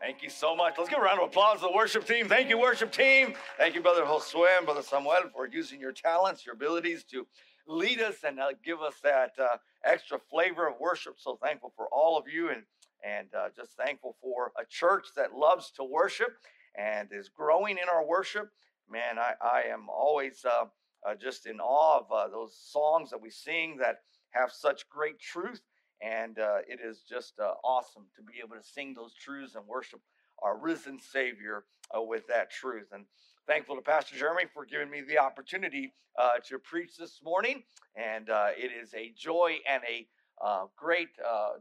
Thank you so much. Let's give a round of applause to the worship team. Thank you, worship team. Thank you, Brother Josue and Brother Samuel, for using your talents, your abilities to lead us and uh, give us that uh, extra flavor of worship. So thankful for all of you and, and uh, just thankful for a church that loves to worship and is growing in our worship. Man, I, I am always uh, uh, just in awe of uh, those songs that we sing that have such great truth. And uh, it is just uh, awesome to be able to sing those truths and worship our risen Savior uh, with that truth. And thankful to Pastor Jeremy for giving me the opportunity uh, to preach this morning. And uh, it is a joy and a uh, great,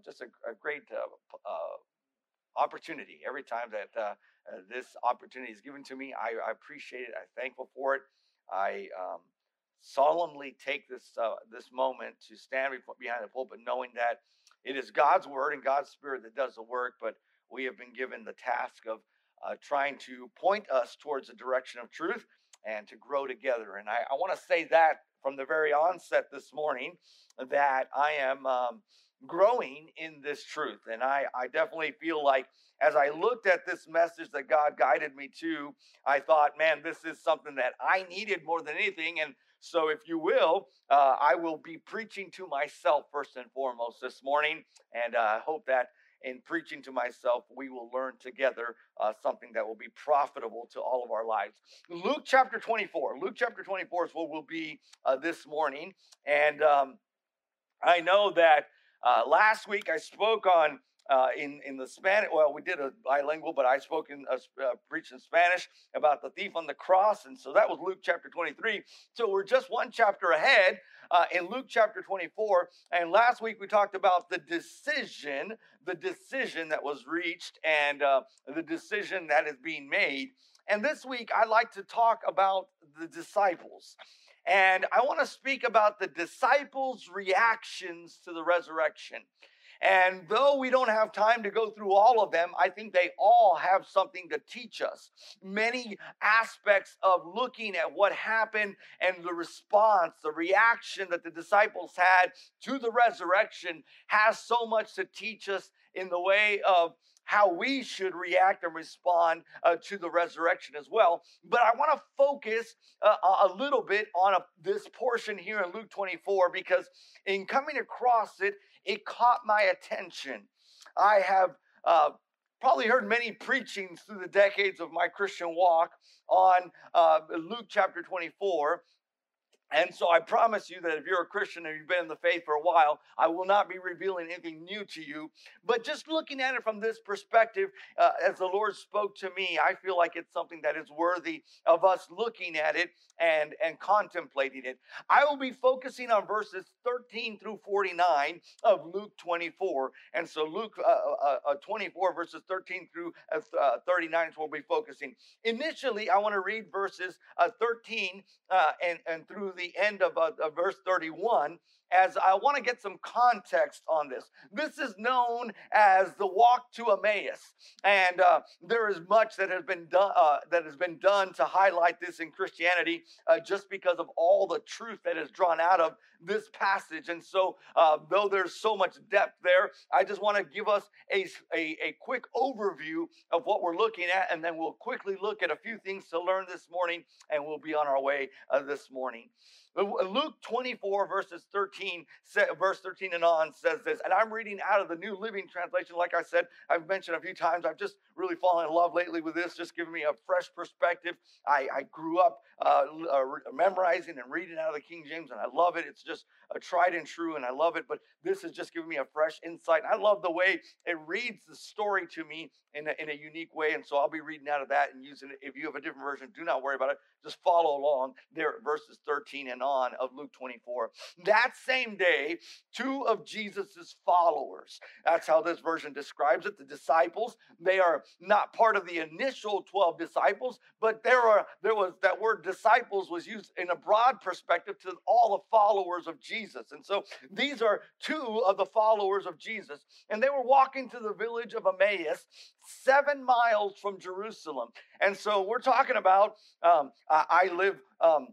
just a, a great opportunity every time that this opportunity is given to me. I, I, appreciate it. I'm thankful for it. I um, solemnly take this uh, this moment to stand behind the pulpit, knowing that it is God's word and God's spirit that does the work. But we have been given the task of uh, trying to point us towards the direction of truth and to grow together. And I, I want to say that from the very onset this morning that I am um, growing in this truth. And I, I definitely feel like as I looked at this message that God guided me to, I thought, man, this is something that I needed more than anything. And so, if you will, uh, I will be preaching to myself first and foremost this morning. And I uh, hope that in preaching to myself, we will learn together uh, something that will be profitable to all of our lives. Luke chapter 24. Luke chapter 24 is what will be uh, this morning. And um, I know that uh, last week I spoke on uh, in in the Spanish. Well, we did a bilingual, but I spoke in uh, uh, preached in Spanish about the thief on the cross, and so that was Luke chapter 23. So we're just one chapter ahead uh, in Luke chapter 24. And last week we talked about the decision, the decision that was reached, and uh, the decision that is being made. And this week I'd like to talk about the disciples. And I want to speak about the disciples' reactions to the resurrection. And though we don't have time to go through all of them, I think they all have something to teach us. Many aspects of looking at what happened and the response, the reaction that the disciples had to the resurrection has so much to teach us in the way of how we should react and respond uh, to the resurrection as well. But I want to focus uh, a little bit on a, this portion here in Luke 24 because in coming across it, it caught my attention. I have uh, probably heard many preachings through the decades of my Christian walk on uh, Luke chapter 24. And so I promise you that if you're a Christian and you've been in the faith for a while, I will not be revealing anything new to you. But just looking at it from this perspective, uh, as the Lord spoke to me, I feel like it's something that is worthy of us looking at it and, and contemplating it. I will be focusing on verses 13 through 49 of Luke 24. And so Luke uh, uh, uh 24, verses 13 through uh, uh, 39 is where we'll be focusing. Initially, I want to read verses 13 and, and through the the end of, uh, of verse 31 as I want to get some context on this. This is known as the walk to Emmaus, and uh, there is much that has been done uh, that has been done to highlight this in Christianity, uh, just because of all the truth that is drawn out of this passage. And so, uh, though there's so much depth there, I just want to give us a, a, a quick overview of what we're looking at, and then we'll quickly look at a few things to learn this morning, and we'll be on our way uh, this morning. Luke 24, verses 13, verse 13 and on says this, and I'm reading out of the New Living Translation. Like I said, I've mentioned a few times, I've just really fallen in love lately with this, just giving me a fresh perspective. I, I grew up uh, uh, memorizing and reading out of the King James, and I love it. It's just a uh, tried and true, and I love it. But this has just given me a fresh insight. I love the way it reads the story to me in a, in a unique way, and so I'll be reading out of that and using it. If you have a different version, do not worry about it. Just follow along there verses 13 and on of Luke 24. That same day, two of Jesus's followers, that's how this version describes it, the disciples, they are not part of the initial 12 disciples, but there are there was that word disciples was used in a broad perspective to all the followers of Jesus. And so these are two of the followers of Jesus. And they were walking to the village of Emmaus, seven miles from Jerusalem. And so we're talking about, um, I, I live um,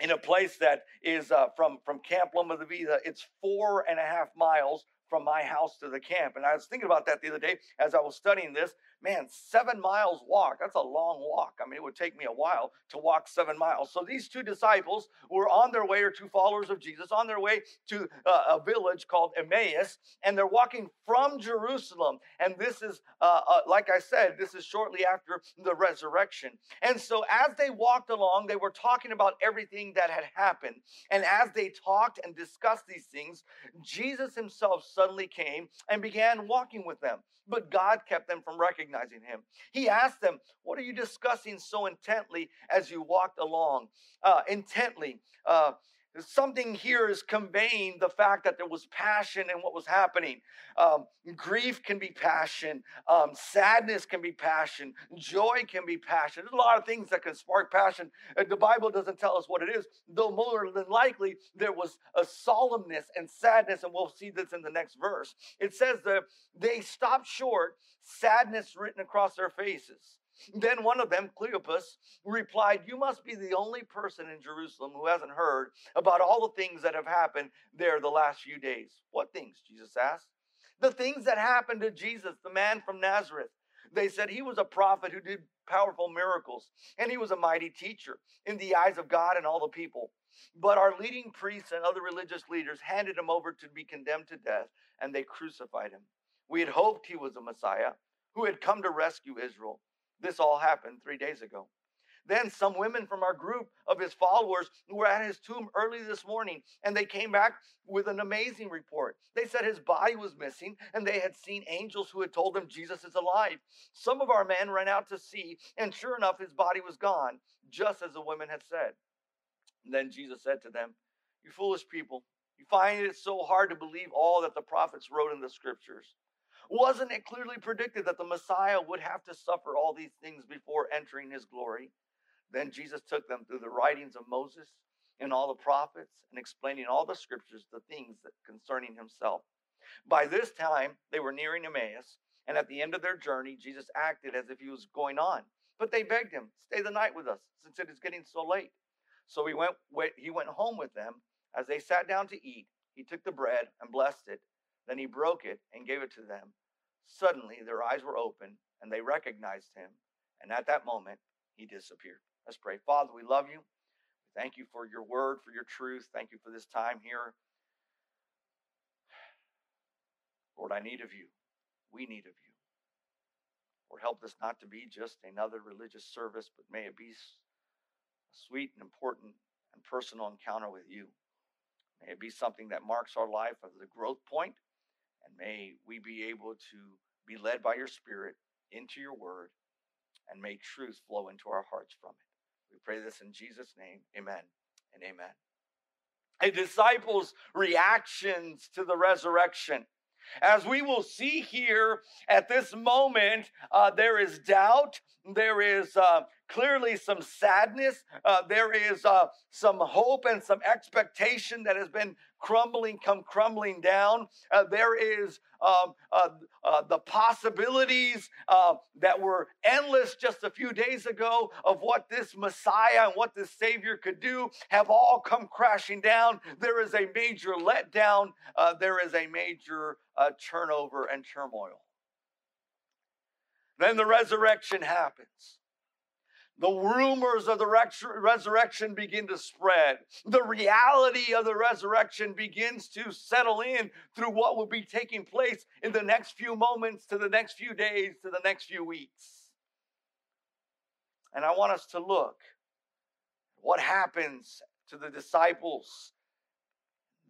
in a place that is uh, from from Camp Loma de Vida. It's four and a half miles from my house to the camp. And I was thinking about that the other day as I was studying this. Man, seven miles walk. That's a long walk. I mean, it would take me a while to walk seven miles. So these two disciples were on their way, or two followers of Jesus, on their way to uh, a village called Emmaus, and they're walking from Jerusalem. And this is, uh, uh, like I said, this is shortly after the resurrection. And so as they walked along, they were talking about everything that had happened. And as they talked and discussed these things, Jesus himself suddenly came and began walking with them. But God kept them from recognizing him. He asked them, What are you discussing so intently as you walked along? Uh, intently. Uh, Something here is conveying the fact that there was passion in what was happening. Um, grief can be passion, um, sadness can be passion, joy can be passion. There's a lot of things that can spark passion. the Bible doesn't tell us what it is, though more than likely there was a solemnness and sadness, and we'll see this in the next verse. It says that they stopped short, sadness written across their faces. Then one of them, Cleopas, replied, You must be the only person in Jerusalem who hasn't heard about all the things that have happened there the last few days. What things? Jesus asked. The things that happened to Jesus, the man from Nazareth. They said he was a prophet who did powerful miracles, and he was a mighty teacher in the eyes of God and all the people. But our leading priests and other religious leaders handed him over to be condemned to death, and they crucified him. We had hoped he was a Messiah who had come to rescue Israel. This all happened three days ago. Then some women from our group of his followers were at his tomb early this morning, and they came back with an amazing report. They said his body was missing, and they had seen angels who had told them Jesus is alive. Some of our men ran out to see, and sure enough, his body was gone, just as the women had said. And then Jesus said to them, You foolish people, you find it so hard to believe all that the prophets wrote in the scriptures. Wasn't it clearly predicted that the Messiah would have to suffer all these things before entering his glory? Then Jesus took them through the writings of Moses and all the prophets and explaining all the scriptures, the things that concerning himself. By this time, they were nearing Emmaus, and at the end of their journey, Jesus acted as if he was going on. But they begged him, Stay the night with us, since it is getting so late. So he went, he went home with them. As they sat down to eat, he took the bread and blessed it. Then he broke it and gave it to them. Suddenly, their eyes were open and they recognized him. And at that moment, he disappeared. Let's pray. Father, we love you. Thank you for your word, for your truth. Thank you for this time here. Lord, I need of you. We need of you. Lord, help this not to be just another religious service, but may it be a sweet and important and personal encounter with you. May it be something that marks our life as a growth point and may we be able to be led by your Spirit into your word, and may truth flow into our hearts from it. We pray this in Jesus' name. Amen and amen. A disciples' reactions to the resurrection. As we will see here at this moment, uh, there is doubt, there is uh, clearly some sadness, uh, there is uh, some hope and some expectation that has been crumbling, come crumbling down. Uh, there is um, uh, uh, the possibilities uh, that were endless just a few days ago of what this Messiah and what this Savior could do have all come crashing down. There is a major letdown, there is a major turnover and turmoil. Then the resurrection happens. The rumors of the resurrection begin to spread. The reality of the resurrection begins to settle in through what will be taking place in the next few moments, to the next few days, to the next few weeks. And I want us to look what happens to the disciples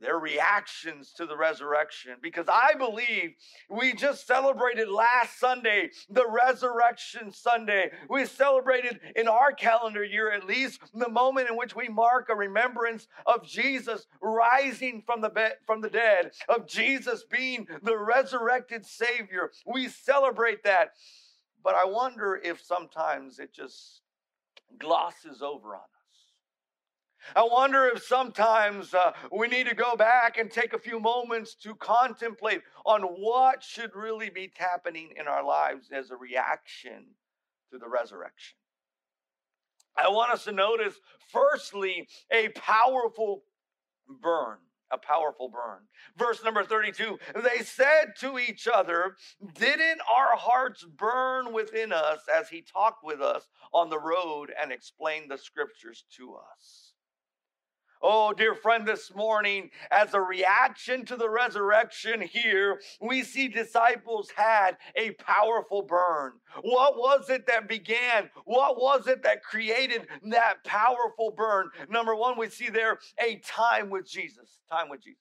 their reactions to the resurrection because I believe we just celebrated last Sunday, the Resurrection Sunday. We celebrated in our calendar year at least the moment in which we mark a remembrance of Jesus rising from the bed, from the dead, of Jesus being the resurrected Savior. We celebrate that. But I wonder if sometimes it just glosses over on us. I wonder if sometimes uh, we need to go back and take a few moments to contemplate on what should really be happening in our lives as a reaction to the resurrection. I want us to notice, firstly, a powerful burn. a powerful burn. Verse number 32 they said to each other, Didn't our hearts burn within us as he talked with us on the road and explained the scriptures to us? Oh, dear friend, this morning, as a reaction to the resurrection here, we see disciples had a powerful burn. What was it that began? What was it that created that powerful burn? Number one, we see there a time with Jesus. Time with Jesus.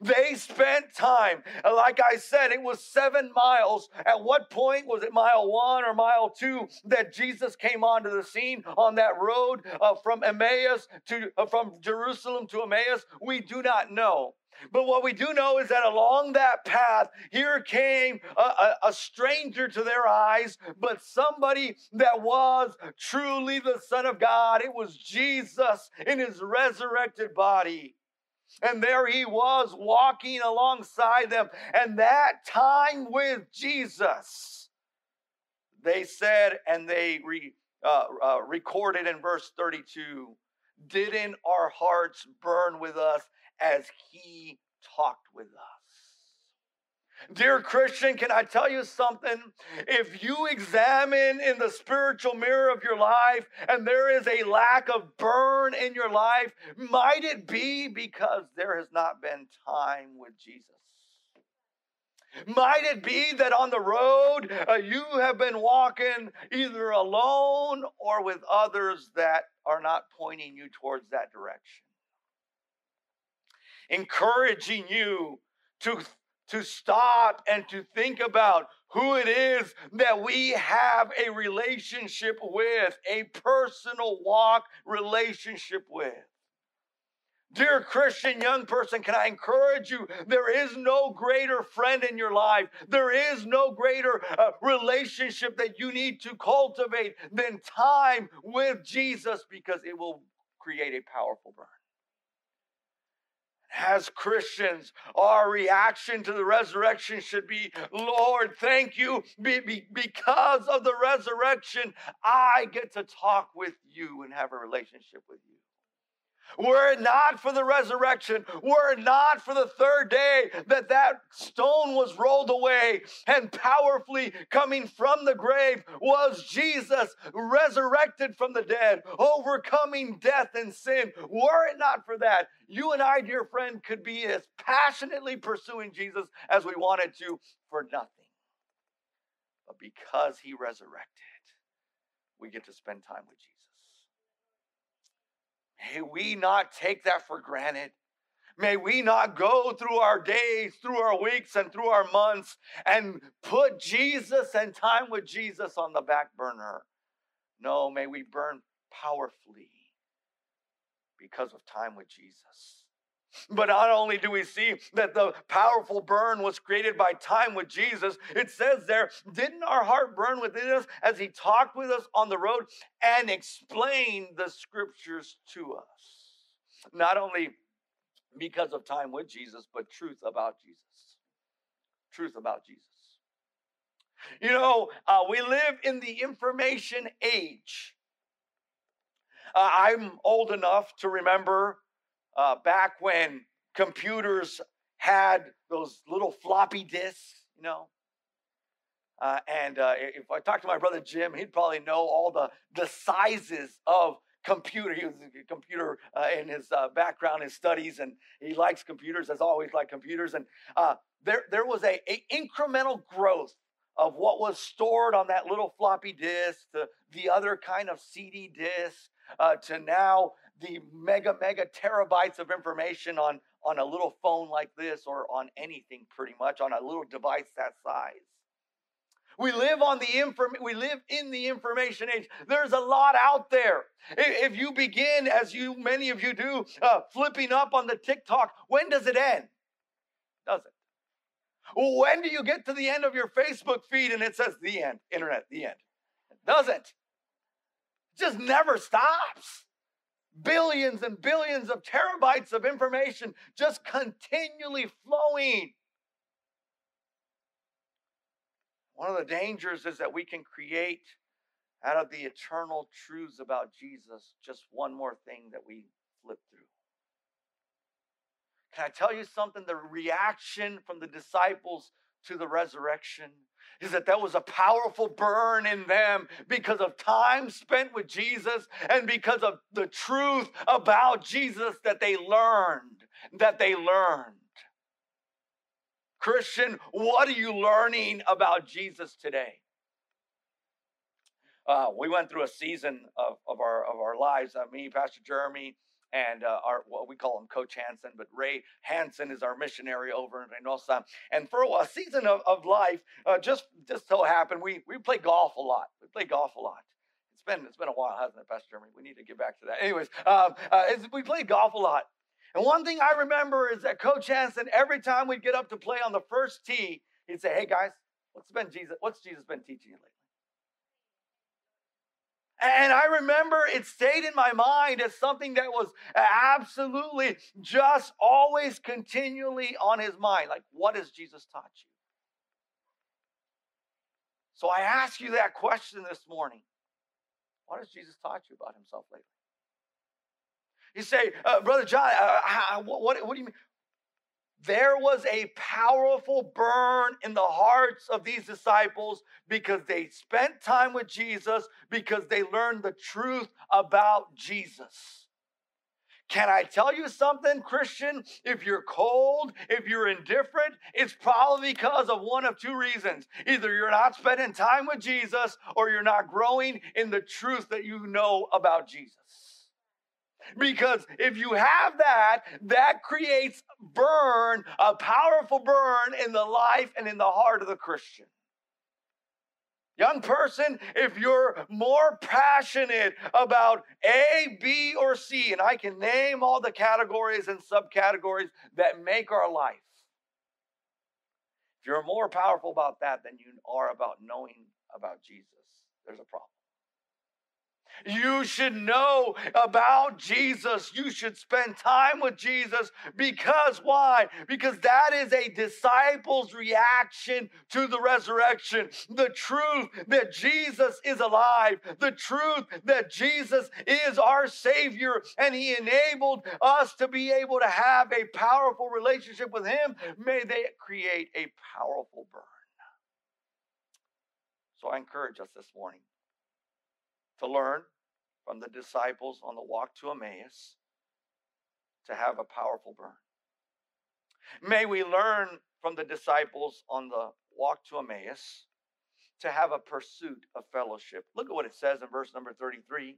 They spent time. Like I said, it was seven miles. At what point was it mile one or mile two that Jesus came onto the scene on that road uh, from Emmaus to uh, from Jerusalem to Emmaus? We do not know. But what we do know is that along that path, here came a, a, a, stranger to their eyes, but somebody that was truly the Son of God. It was Jesus in his resurrected body. And there he was walking alongside them. And that time with Jesus, they said, and they re, uh, uh, recorded in verse 32 Didn't our hearts burn with us as he talked with us? Dear Christian, can I tell you something? If you examine in the spiritual mirror of your life and there is a lack of burn in your life, might it be because there has not been time with Jesus? Might it be that on the road uh, you have been walking either alone or with others that are not pointing you towards that direction? Encouraging you to to stop and to think about who it is that we have a relationship with, a personal walk relationship with. Dear Christian young person, can I encourage you? There is no greater friend in your life. There is no greater uh, relationship that you need to cultivate than time with Jesus because it will create a powerful burn as Christians, our reaction to the resurrection should be, Lord, thank you. Be, be, because of the resurrection, I get to talk with you and have a relationship with you. Were it not for the resurrection, were it not for the third day that that stone was rolled away and powerfully coming from the grave was Jesus resurrected from the dead, overcoming death and sin. Were it not for that, you and I, dear friend, could be as passionately pursuing Jesus as we wanted to for nothing. But because he resurrected, we get to spend time with Jesus. May we not take that for granted. May we not go through our days, through our weeks, and through our months and put Jesus and time with Jesus on the back burner. No, may we burn powerfully because of time with Jesus. But not only do we see that the powerful burn was created by time with Jesus, it says there, didn't our heart burn within us as he talked with us on the road and explained the scriptures to us? Not only because of time with Jesus, but truth about Jesus. Truth about Jesus. You know, uh, we live in the information age. Uh, I'm old enough to remember uh, back when computers had those little floppy disks, you know. Uh, and uh, if I talk to my brother Jim, he'd probably know all the, the sizes of computer. He was a computer uh, in his uh, background, his studies, and he likes computers, has always liked computers. And uh, there, there was a, a incremental growth of what was stored on that little floppy disk to the other kind of CD disk uh, to now the mega, mega terabytes of information on, on a little phone like this or on anything pretty much, on a little device that size. We live on the inform- we live in the information age. There's a lot out there. If you begin, as you many of you do, uh, flipping up on the TikTok, when does it end? Does it? When do you get to the end of your Facebook feed and it says the end, internet, the end? It doesn't. It just never stops billions and billions of terabytes of information just continually flowing. One of the dangers is that we can create out of the eternal truths about Jesus just one more thing that we flip through. Can I tell you something? The reaction from the disciples to the resurrection is that there was a powerful burn in them because of time spent with Jesus and because of the truth about Jesus that they learned, that they learned. Christian, what are you learning about Jesus today? Uh, we went through a season of, of our of our lives. Uh, me, Pastor Jeremy, and uh, our what we call him Coach Hanson, but Ray Hanson is our missionary over in Reynosa. And for a season of, of life, uh, just just so happened we we play golf a lot. We play golf a lot. It's been it's been a while, hasn't it, Pastor Jeremy? We need to get back to that. Anyways, um, uh, we played golf a lot. And one thing I remember is that Coach Hanson, every time we'd get up to play on the first tee, he'd say, "Hey guys, what's been Jesus? What's Jesus been teaching you lately?" And I remember it stayed in my mind as something that was absolutely just always continually on his mind. Like, what has Jesus taught you? So I ask you that question this morning. What has Jesus taught you about himself lately? You say, uh, Brother John, uh, what, what, what do you mean? There was a powerful burn in the hearts of these disciples because they spent time with Jesus, because they learned the truth about Jesus. Can I tell you something, Christian? If you're cold, if you're indifferent, it's probably because of one of two reasons. Either you're not spending time with Jesus or you're not growing in the truth that you know about Jesus. Because if you have that, that creates burn, a powerful burn in the life and in the heart of the Christian. Young person, if you're more passionate about A, B, or C, and I can name all the categories and subcategories that make our life, if you're more powerful about that than you are about knowing about Jesus, there's a problem. You should know about Jesus. You should spend time with Jesus because why? Because that is a disciple's reaction to the resurrection. The truth that Jesus is alive, the truth that Jesus is our Savior, and He enabled us to be able to have a powerful relationship with Him. May they create a powerful burn. So I encourage us this morning to learn from the disciples on the walk to Emmaus to have a powerful burn. May we learn from the disciples on the walk to Emmaus to have a pursuit of fellowship. Look at what it says in verse number 33.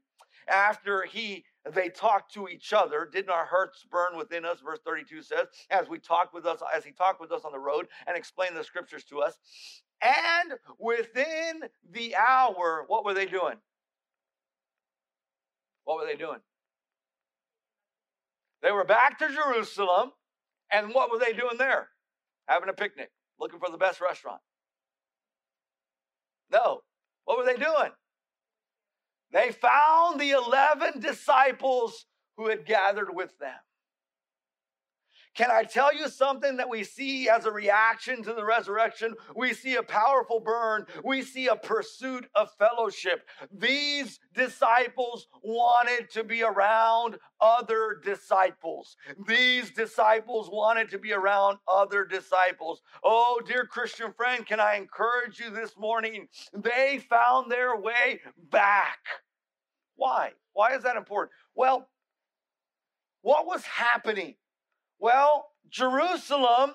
After he they talked to each other, didn't our hearts burn within us? Verse 32 says, as we talked with us, as he talked with us on the road and explained the scriptures to us. And within the hour, what were they doing? What were they doing? They were back to Jerusalem, and what were they doing there? Having a picnic, looking for the best restaurant. No. What were they doing? They found the 11 disciples who had gathered with them. Can I tell you something that we see as a reaction to the resurrection? We see a powerful burn. We see a pursuit of fellowship. These disciples wanted to be around other disciples. These disciples wanted to be around other disciples. Oh, dear Christian friend, can I encourage you this morning? They found their way back. Why? Why is that important? Well, what was happening? Well, Jerusalem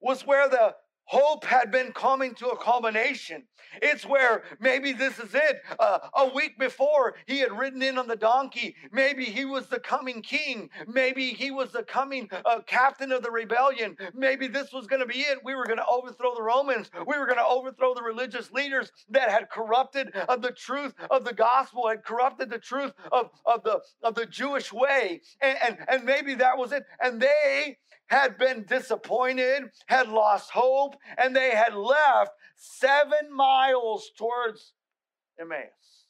was where the hope had been coming to a culmination. It's where maybe this is it. Uh, a week before, he had ridden in on the donkey. Maybe he was the coming king. Maybe he was the coming uh, captain of the rebellion. Maybe this was going to be it. We were going to overthrow the Romans. We were going to overthrow the religious leaders that had corrupted uh, the truth of the gospel, had corrupted the truth of, of, the, of the Jewish way. And, and, and maybe that was it. And they had been disappointed, had lost hope, and they had left seven miles towards Emmaus.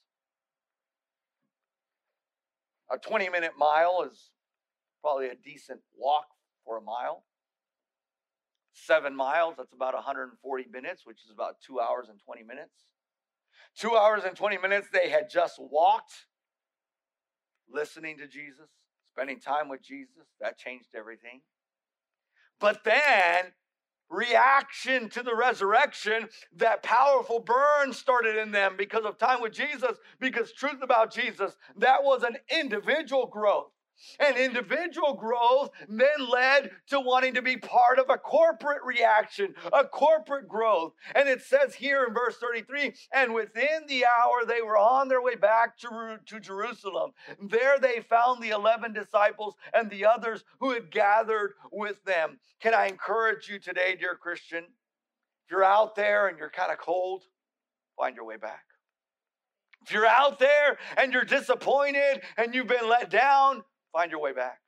A 20 minute mile is probably a decent walk for a mile. Seven miles, that's about 140 minutes, which is about two hours and 20 minutes. Two hours and 20 minutes, they had just walked, listening to Jesus, spending time with Jesus. That changed everything. But then reaction to the resurrection, that powerful burn started in them because of time with Jesus, because truth about Jesus, that was an individual growth. And individual growth then led to wanting to be part of a corporate reaction, a corporate growth. And it says here in verse 33 and within the hour they were on their way back to, to Jerusalem. There they found the 11 disciples and the others who had gathered with them. Can I encourage you today, dear Christian? If you're out there and you're kind of cold, find your way back. If you're out there and you're disappointed and you've been let down, Find your way back.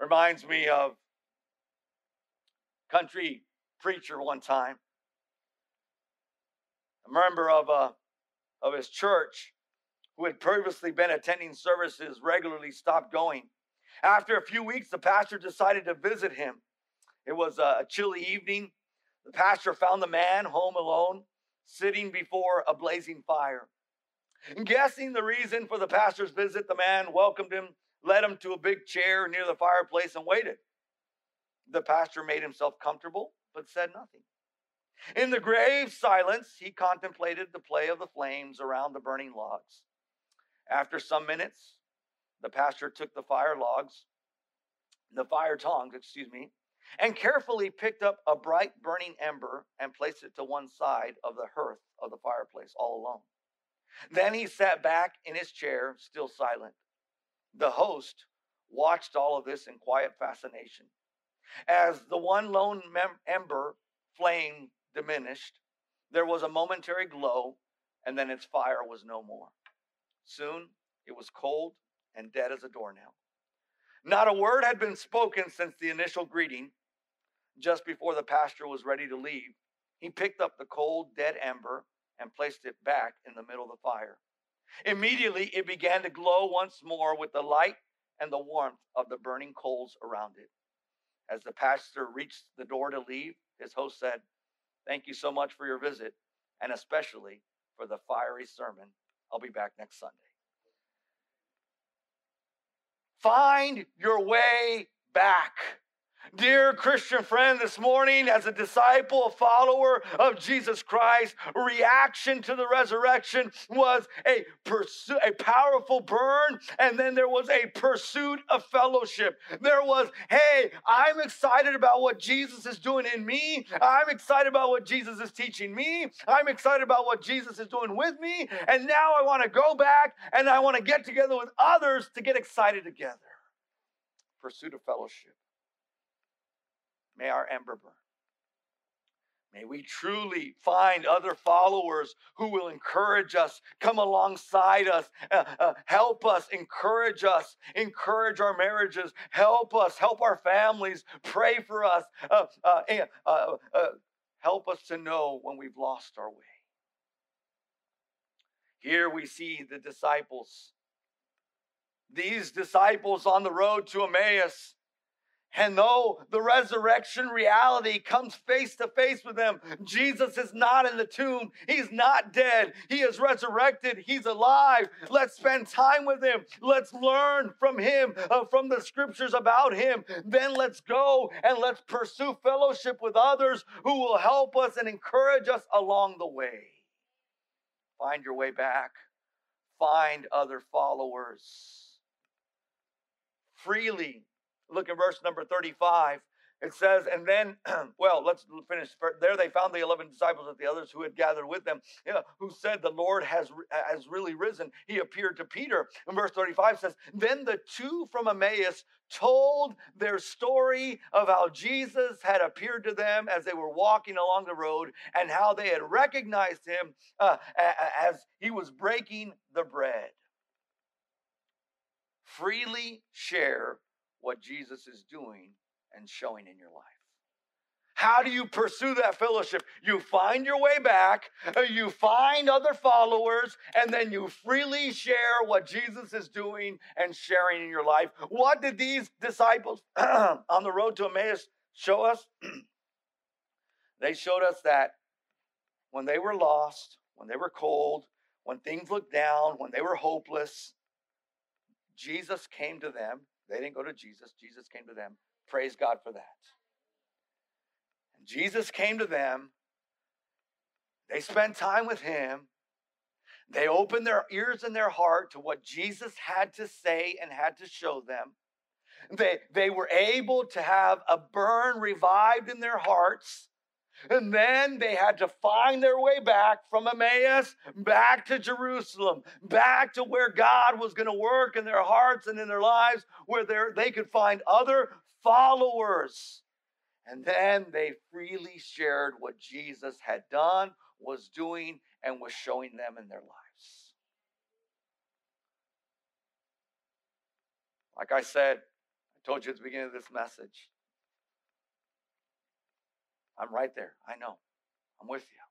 Reminds me of country preacher one time. A member of, a, uh, of his church who had previously been attending services regularly stopped going. After a few weeks, the pastor decided to visit him. It was a chilly evening. The pastor found the man home alone, sitting before a blazing fire. Guessing the reason for the pastor's visit, the man welcomed him, led him to a big chair near the fireplace, and waited. The pastor made himself comfortable, but said nothing. In the grave silence, he contemplated the play of the flames around the burning logs. After some minutes, the pastor took the fire logs, the fire tongs, excuse me, and carefully picked up a bright burning ember and placed it to one side of the hearth of the fireplace all alone. Then he sat back in his chair, still silent. The host watched all of this in quiet fascination. As the one lone mem- ember flame diminished, there was a momentary glow, and then its fire was no more. Soon it was cold and dead as a doornail. Not a word had been spoken since the initial greeting. Just before the pastor was ready to leave, he picked up the cold, dead ember and placed it back in the middle of the fire. Immediately it began to glow once more with the light and the warmth of the burning coals around it. As the pastor reached the door to leave, his host said, Thank you so much for your visit, and especially for the fiery sermon. I'll be back next Sunday. Find your way back. Dear Christian friend, this morning, as a disciple, a follower of Jesus Christ, reaction to the resurrection was a pursuit, a powerful burn, and then there was a pursuit of fellowship. There was, hey, I'm excited about what Jesus is doing in me. I'm excited about what Jesus is teaching me. I'm excited about what Jesus is doing with me. And now I want to go back and I want to get together with others to get excited together. Pursuit of fellowship. May our ember burn. May we truly find other followers who will encourage us, come alongside us, uh, uh, help us, encourage us, encourage our marriages, help us, help our families, pray for us, uh, uh, uh, uh help us to know when we've lost our way. Here we see the disciples. These disciples on the road to Emmaus and though the resurrection reality comes face to face with them, Jesus is not in the tomb. He's not dead. He is resurrected. He's alive. Let's spend time with him. Let's learn from him, uh, from the scriptures about him. Then let's go and let's pursue fellowship with others who will help us and encourage us along the way. Find your way back, find other followers. Freely Look at verse number 35. It says, and then, well, let's finish. There they found the 11 disciples of the others who had gathered with them, you know, who said, The Lord has, has really risen. He appeared to Peter. And verse 35 says, Then the two from Emmaus told their story of how Jesus had appeared to them as they were walking along the road and how they had recognized him uh, as he was breaking the bread. Freely share what Jesus is doing and showing in your life. How do you pursue that fellowship? You find your way back, uh, you find other followers, and then you freely share what Jesus is doing and sharing in your life. What did these disciples on the road to Emmaus show us? they showed us that when they were lost, when they were cold, when things looked down, when they were hopeless, Jesus came to them they didn't go to Jesus, Jesus came to them Praise God for that. And Jesus came to them. They spent time with him. They opened their ears and their heart to what Jesus had to say and had to show them. They, they were able to have a burn revived in their hearts. And then they had to find their way back from Emmaus back to Jerusalem, back to where God was going to work in their hearts and in their lives, where they could find other followers. And then they freely shared what Jesus had done, was doing, and was showing them in their lives. Like I said, I told you at the beginning of this message, I'm right there. I know. I'm with you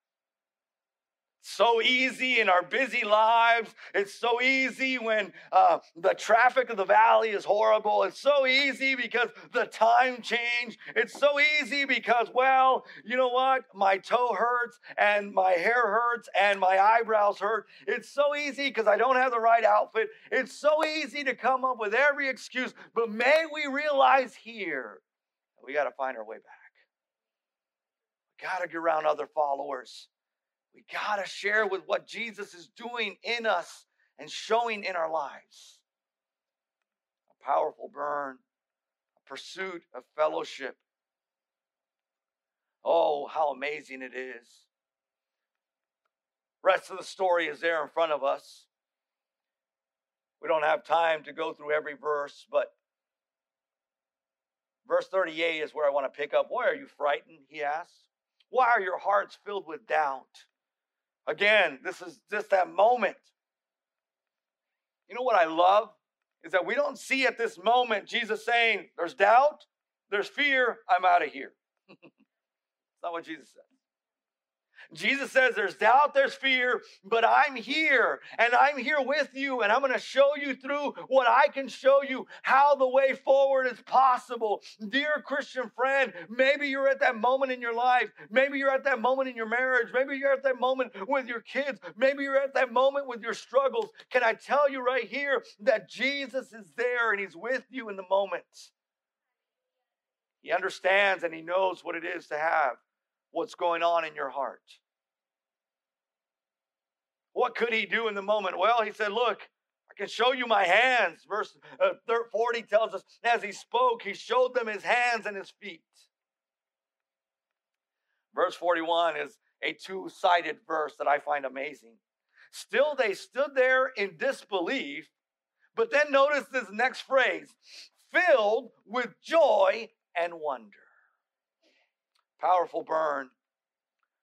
so easy in our busy lives. It's so easy when uh, the traffic of the valley is horrible. It's so easy because the time change. It's so easy because, well, you know what? My toe hurts and my hair hurts and my eyebrows hurt. It's so easy because I don't have the right outfit. It's so easy to come up with every excuse. But may we realize here we got to find our way back. Got to get around other followers we got to share with what Jesus is doing in us and showing in our lives. A powerful burn, a pursuit of fellowship. Oh, how amazing it is. Rest of the story is there in front of us. We don't have time to go through every verse, but verse 38 is where I want to pick up. Why are you frightened? He asks. Why are your hearts filled with doubt? Again, this is just that moment. You know what I love? Is that we don't see at this moment Jesus saying, There's doubt, there's fear, I'm out of here. That's not what Jesus said. Jesus says there's doubt, there's fear, but I'm here and I'm here with you and I'm going to show you through what I can show you how the way forward is possible. Dear Christian friend, maybe you're at that moment in your life. Maybe you're at that moment in your marriage. Maybe you're at that moment with your kids. Maybe you're at that moment with your struggles. Can I tell you right here that Jesus is there and he's with you in the moment? He understands and he knows what it is to have what's going on in your heart. What could he do in the moment? Well, he said, Look, I can show you my hands. Verse uh, 40 tells us, as he spoke, he showed them his hands and his feet. Verse 41 is a two sided verse that I find amazing. Still, they stood there in disbelief, but then notice this next phrase filled with joy and wonder powerful burn,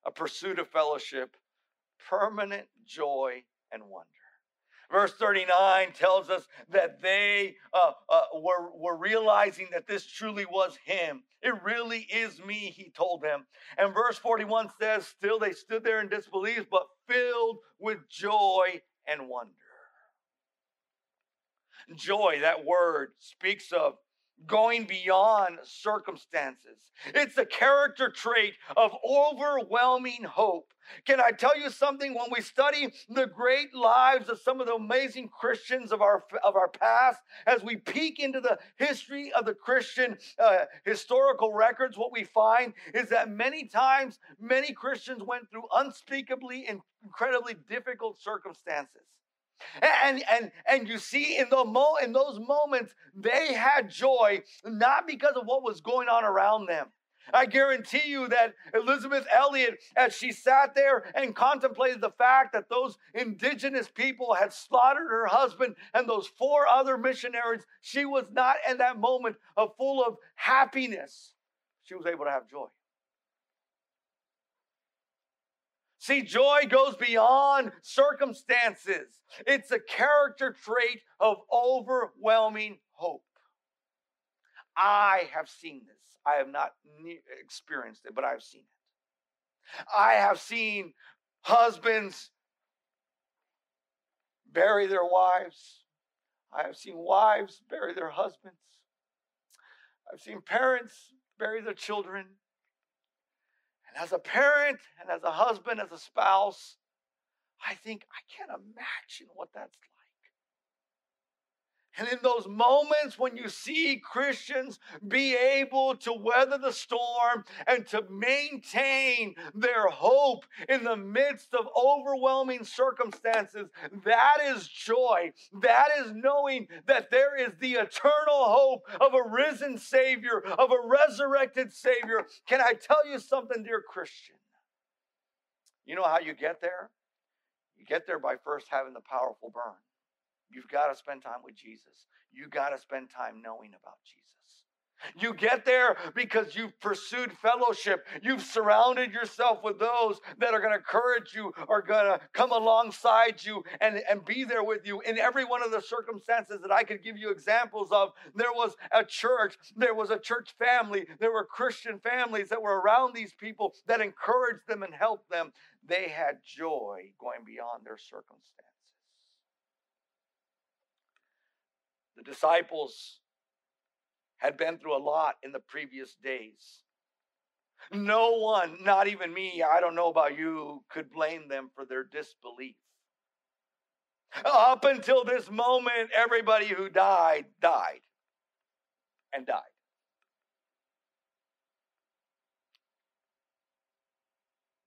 a pursuit of fellowship, permanent joy and wonder. Verse 39 tells us that they uh, uh, were, were realizing that this truly was him. It really is me, he told them. And verse 41 says, Still they stood there in disbelief, but filled with joy and wonder. Joy, that word, speaks of going beyond circumstances. It's a character trait of overwhelming hope. Can I tell you something? When we study the great lives of some of the amazing Christians of our, of our past, as we peek into the history of the Christian uh, historical records, what we find is that many times, many Christians went through unspeakably incredibly difficult circumstances. And and and you see in the mo in those moments they had joy not because of what was going on around them. I guarantee you that Elisabeth Elliot, as she sat there and contemplated the fact that those indigenous people had slaughtered her husband and those four other missionaries, she was not in that moment full of happiness. She was able to have joy. See, joy goes beyond circumstances. It's a character trait of overwhelming hope. I have seen this. I have not experienced it, but I've seen it. I have seen husbands bury their wives. I have seen wives bury their husbands. I've seen parents bury their children. And as a parent and as a husband, as a spouse, I think I can't imagine what that's. And in those moments when you see Christians be able to weather the storm and to maintain their hope in the midst of overwhelming circumstances, that is joy. That is knowing that there is the eternal hope of a risen Savior, of a resurrected Savior. Can I tell you something, dear Christian? You know how you get there? You get there by first having the powerful burn. You've got to spend time with Jesus. You got to spend time knowing about Jesus. You get there because you've pursued fellowship. You've surrounded yourself with those that are going to encourage you, are going to come alongside you and, and be there with you in every one of the circumstances that I could give you examples of. There was a church, there was a church family, there were Christian families that were around these people that encouraged them and helped them. They had joy going beyond their circumstances. The disciples had been through a lot in the previous days. No one, not even me, I don't know about you, could blame them for their disbelief. Up until this moment, everybody who died, died and died.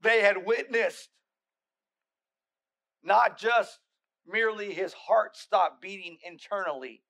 They had witnessed not just merely his heart stop beating internally,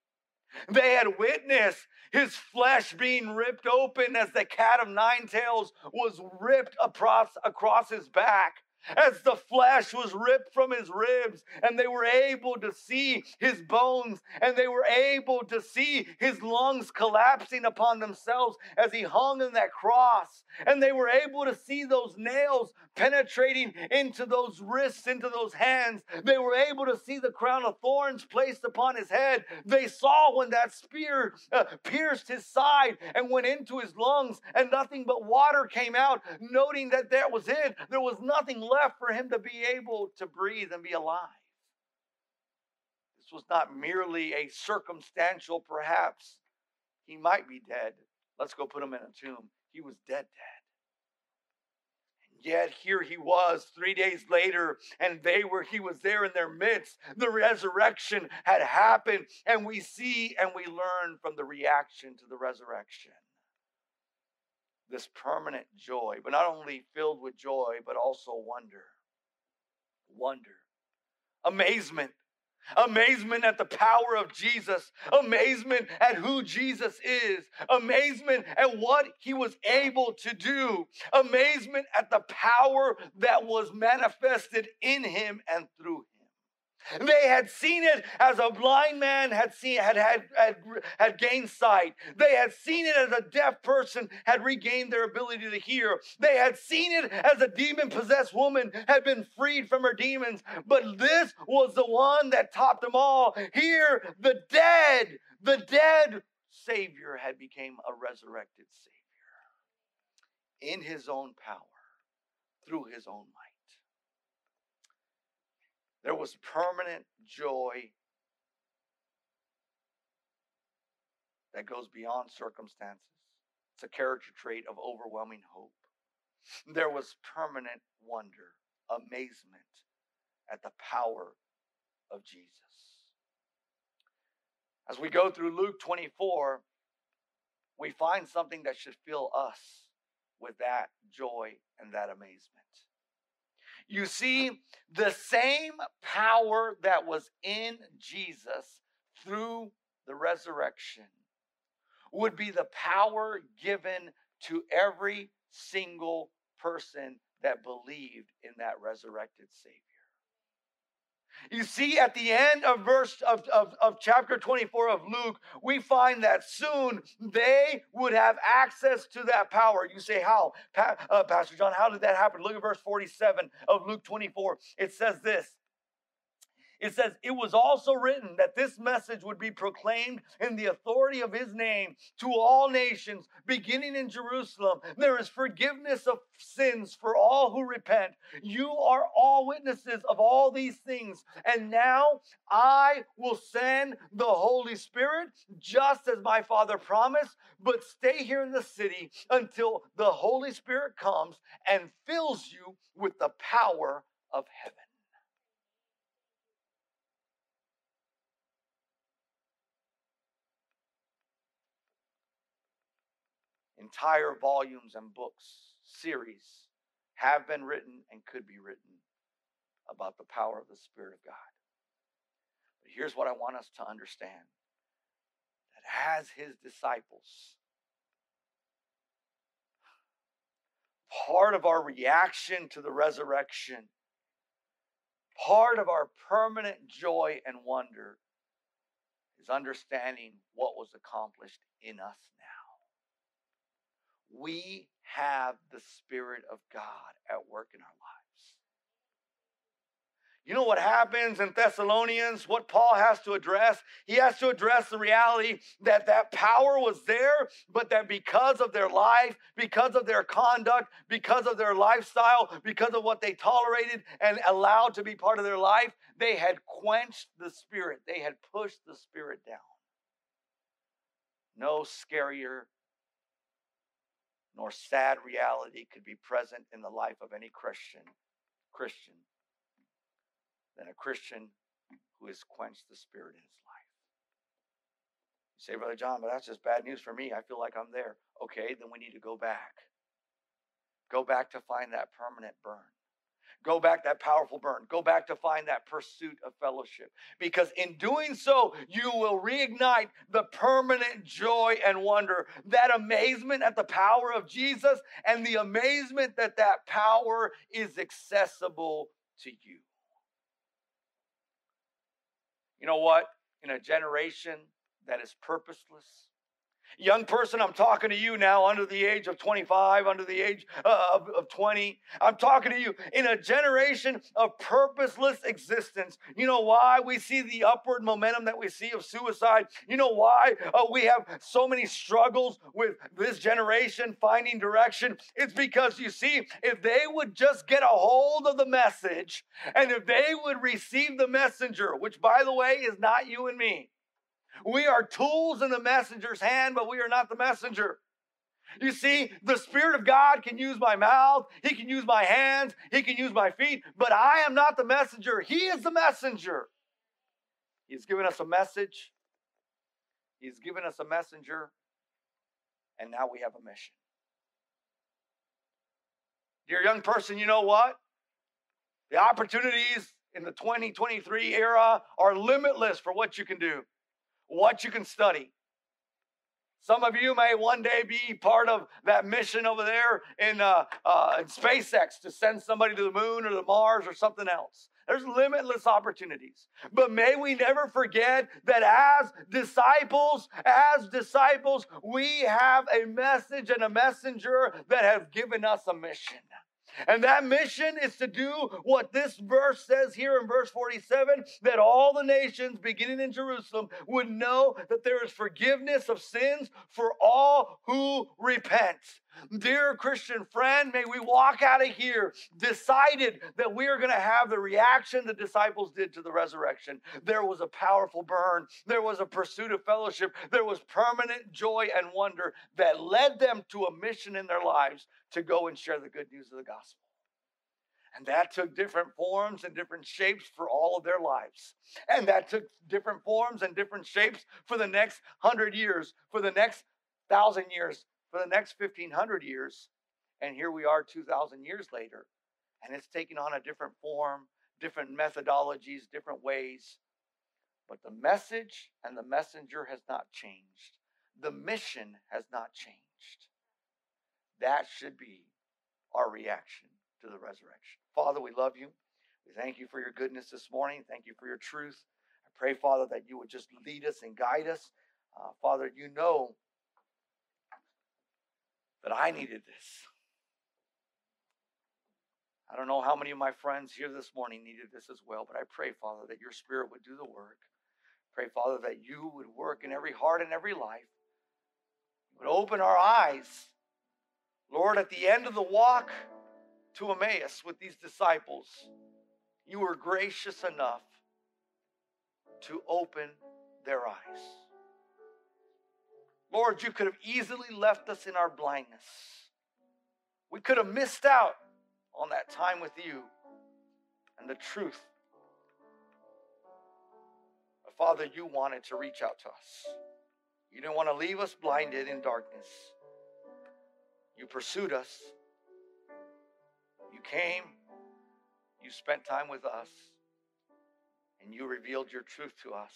they had witnessed his flesh being ripped open as the cat of nine tails was ripped across, across his back as the flesh was ripped from his ribs, and they were able to see his bones, and they were able to see his lungs collapsing upon themselves as he hung in that cross, and they were able to see those nails penetrating into those wrists, into those hands. They were able to see the crown of thorns placed upon his head. They saw when that spear uh, pierced his side and went into his lungs, and nothing but water came out, noting that that was it. There was nothing left for him to be able to breathe and be alive. This was not merely a circumstantial, perhaps. He might be dead. Let's go put him in a tomb. He was dead, dead. Yet here he was three days later, and they were, he was there in their midst. The resurrection had happened, and we see and we learn from the reaction to the resurrection. This permanent joy, but not only filled with joy, but also wonder. Wonder. Amazement amazement at the power of Jesus, amazement at who Jesus is, amazement at what he was able to do, amazement at the power that was manifested in him and through him. They had seen it as a blind man had seen had, had had had gained sight. They had seen it as a deaf person had regained their ability to hear. They had seen it as a demon possessed woman had been freed from her demons. But this was the one that topped them all. Here, the dead, the dead Savior had become a resurrected Savior in his own power, through his own might. There was permanent joy that goes beyond circumstances. It's a character trait of overwhelming hope. There was permanent wonder, amazement at the power of Jesus. As we go through Luke 24, we find something that should fill us with that joy and that amazement. You see, the same power that was in Jesus through the resurrection would be the power given to every single person that believed in that resurrected Savior. You see, at the end of verse of, of, of, chapter 24 of Luke, we find that soon they would have access to that power. You say, How? Pa- uh, Pastor John, how did that happen? Look at verse 47 of Luke 24. It says this it says, It was also written that this message would be proclaimed in the authority of his name to all nations, beginning in Jerusalem. There is forgiveness of sins for all who repent. You are all witnesses of all these things. And now I will send the Holy Spirit, just as my Father promised. But stay here in the city until the Holy Spirit comes and fills you with the power of heaven. Entire volumes and books, series have been written and could be written about the power of the Spirit of God. But here's what I want us to understand that as his disciples, part of our reaction to the resurrection, part of our permanent joy and wonder is understanding what was accomplished in us now. We have the Spirit of God at work in our lives. You know what happens in Thessalonians? What Paul has to address? He has to address the reality that that power was there, but that because of their life, because of their conduct, because of their lifestyle, because of what they tolerated and allowed to be part of their life, they had quenched the spirit. They had pushed the spirit down. No scarier nor sad reality could be present in the life of any Christian. Christian than a Christian who has quenched the Spirit in his life. You say, Brother John, but that's just bad news for me. I feel like I'm there. Okay, then we need to go back. Go back to find that permanent burn. Go back that powerful burn. Go back to find that pursuit of fellowship. Because in doing so, you will reignite the permanent joy and wonder, that amazement at the power of Jesus, and the amazement that that power is accessible to you. You know what? In a generation that is purposeless, Young person, I'm talking to you now under the age of 25, under the age uh, of, of 20. I'm talking to you in a generation of purposeless existence. You know why we see the upward momentum that we see of suicide? You know why uh, we have so many struggles with this generation finding direction? It's because you see, if they would just get a hold of the message and if they would receive the messenger, which by the way is not you and me, we are tools in the messenger's hand, but we are not the messenger. You see, the Spirit of God can use my mouth, He can use my hands, He can use my feet, but I am not the messenger. He is the messenger. He's given us a message, He's given us a messenger, and now we have a mission. Dear young person, you know what? The opportunities in the 2023 era are limitless for what you can do what you can study. Some of you may one day be part of that mission over there in, uh, uh, in SpaceX to send somebody to the moon or the Mars or something else. There's limitless opportunities. But may we never forget that as disciples, as disciples, we have a message and a messenger that have given us a mission. And that mission is to do what this verse says here in verse 47 that all the nations, beginning in Jerusalem, would know that there is forgiveness of sins for all who repent. Dear Christian friend, may we walk out of here decided that we are going to have the reaction the disciples did to the resurrection. There was a powerful burn, there was a pursuit of fellowship, there was permanent joy and wonder that led them to a mission in their lives to go and share the good news of the gospel. And that took different forms and different shapes for all of their lives. And that took different forms and different shapes for the next hundred years, for the next thousand years, for the next 1500 years. And here we are 2,000 years later. And it's taking on a different form, different methodologies, different ways. But the message and the messenger has not changed. The mission has not changed. That should be our reaction to the resurrection. Father, we love you. We thank you for your goodness this morning. Thank you for your truth. I pray, Father, that you would just lead us and guide us. Uh, Father, you know that I needed this. I don't know how many of my friends here this morning needed this as well, but I pray, Father, that your Spirit would do the work. Pray, Father, that you would work in every heart and every life. would open our eyes. Lord, at the end of the walk to Emmaus with these disciples, you were gracious enough to open their eyes. Lord, you could have easily left us in our blindness. We could have missed out on that time with you and the truth. But Father, you wanted to reach out to us. You didn't want to leave us blinded in darkness. You pursued us. You came. You spent time with us. And you revealed your truth to us.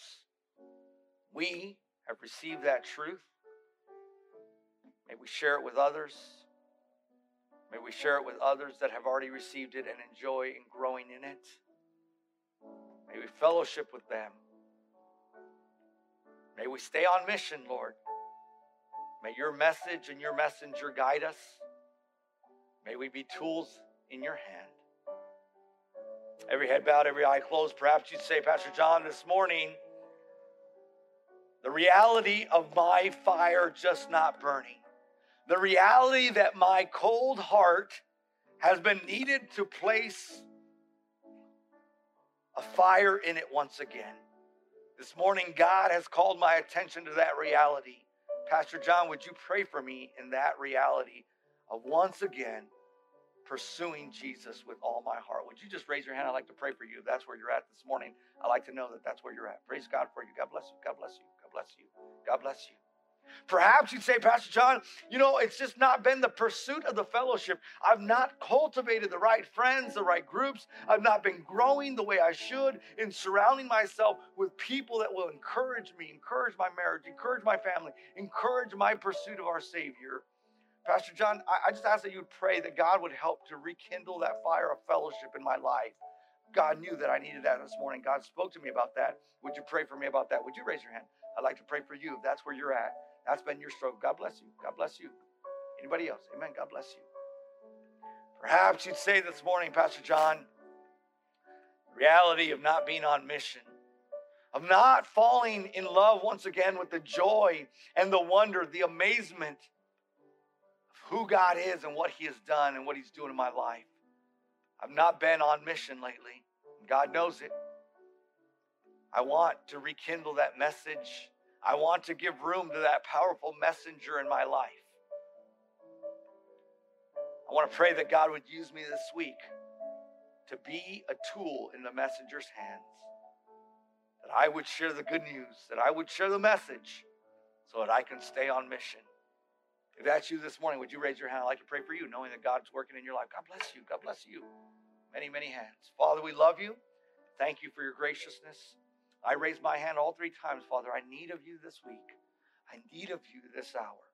We have received that truth. May we share it with others. May we share it with others that have already received it and enjoy and growing in it. May we fellowship with them. May we stay on mission, Lord. May your message and your messenger guide us. May we be tools in your hand. Every head bowed, every eye closed. Perhaps you'd say, Pastor John, this morning, the reality of my fire just not burning, the reality that my cold heart has been needed to place a fire in it once again. This morning, God has called my attention to that reality. Pastor John, would you pray for me in that reality of once again pursuing Jesus with all my heart? Would you just raise your hand? I'd like to pray for you. If that's where you're at this morning, I'd like to know that that's where you're at. Praise God for you. God bless you. God bless you. God bless you. God bless you. Perhaps you'd say, Pastor John, you know, it's just not been the pursuit of the fellowship. I've not cultivated the right friends, the right groups. I've not been growing the way I should in surrounding myself with people that will encourage me, encourage my marriage, encourage my family, encourage my pursuit of our Savior. Pastor John, I, just ask that you would pray that God would help to rekindle that fire of fellowship in my life. God knew that I needed that this morning. God spoke to me about that. Would you pray for me about that? Would you raise your hand? I'd like to pray for you if that's where you're at. That's been your struggle. God bless you. God bless you. Anybody else? Amen. God bless you. Perhaps you'd say this morning, Pastor John, reality of not being on mission, of not falling in love once again with the joy and the wonder, the amazement of who God is and what He has done and what He's doing in my life. I've not been on mission lately. God knows it. I want to rekindle that message I want to give room to that powerful messenger in my life. I want to pray that God would use me this week to be a tool in the messenger's hands. That I would share the good news, that I would share the message so that I can stay on mission. If that's you this morning, would you raise your hand? I'd like to pray for you, knowing that God's working in your life. God bless you. God bless you. Many, many hands. Father, we love you. Thank you for your graciousness. I raise my hand all three times, Father. I need of you this week. I need of you this hour.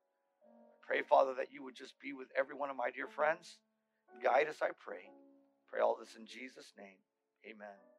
I Pray, Father, that you would just be with every one of my dear friends. Guide us, I pray. Pray all this in Jesus' name. Amen.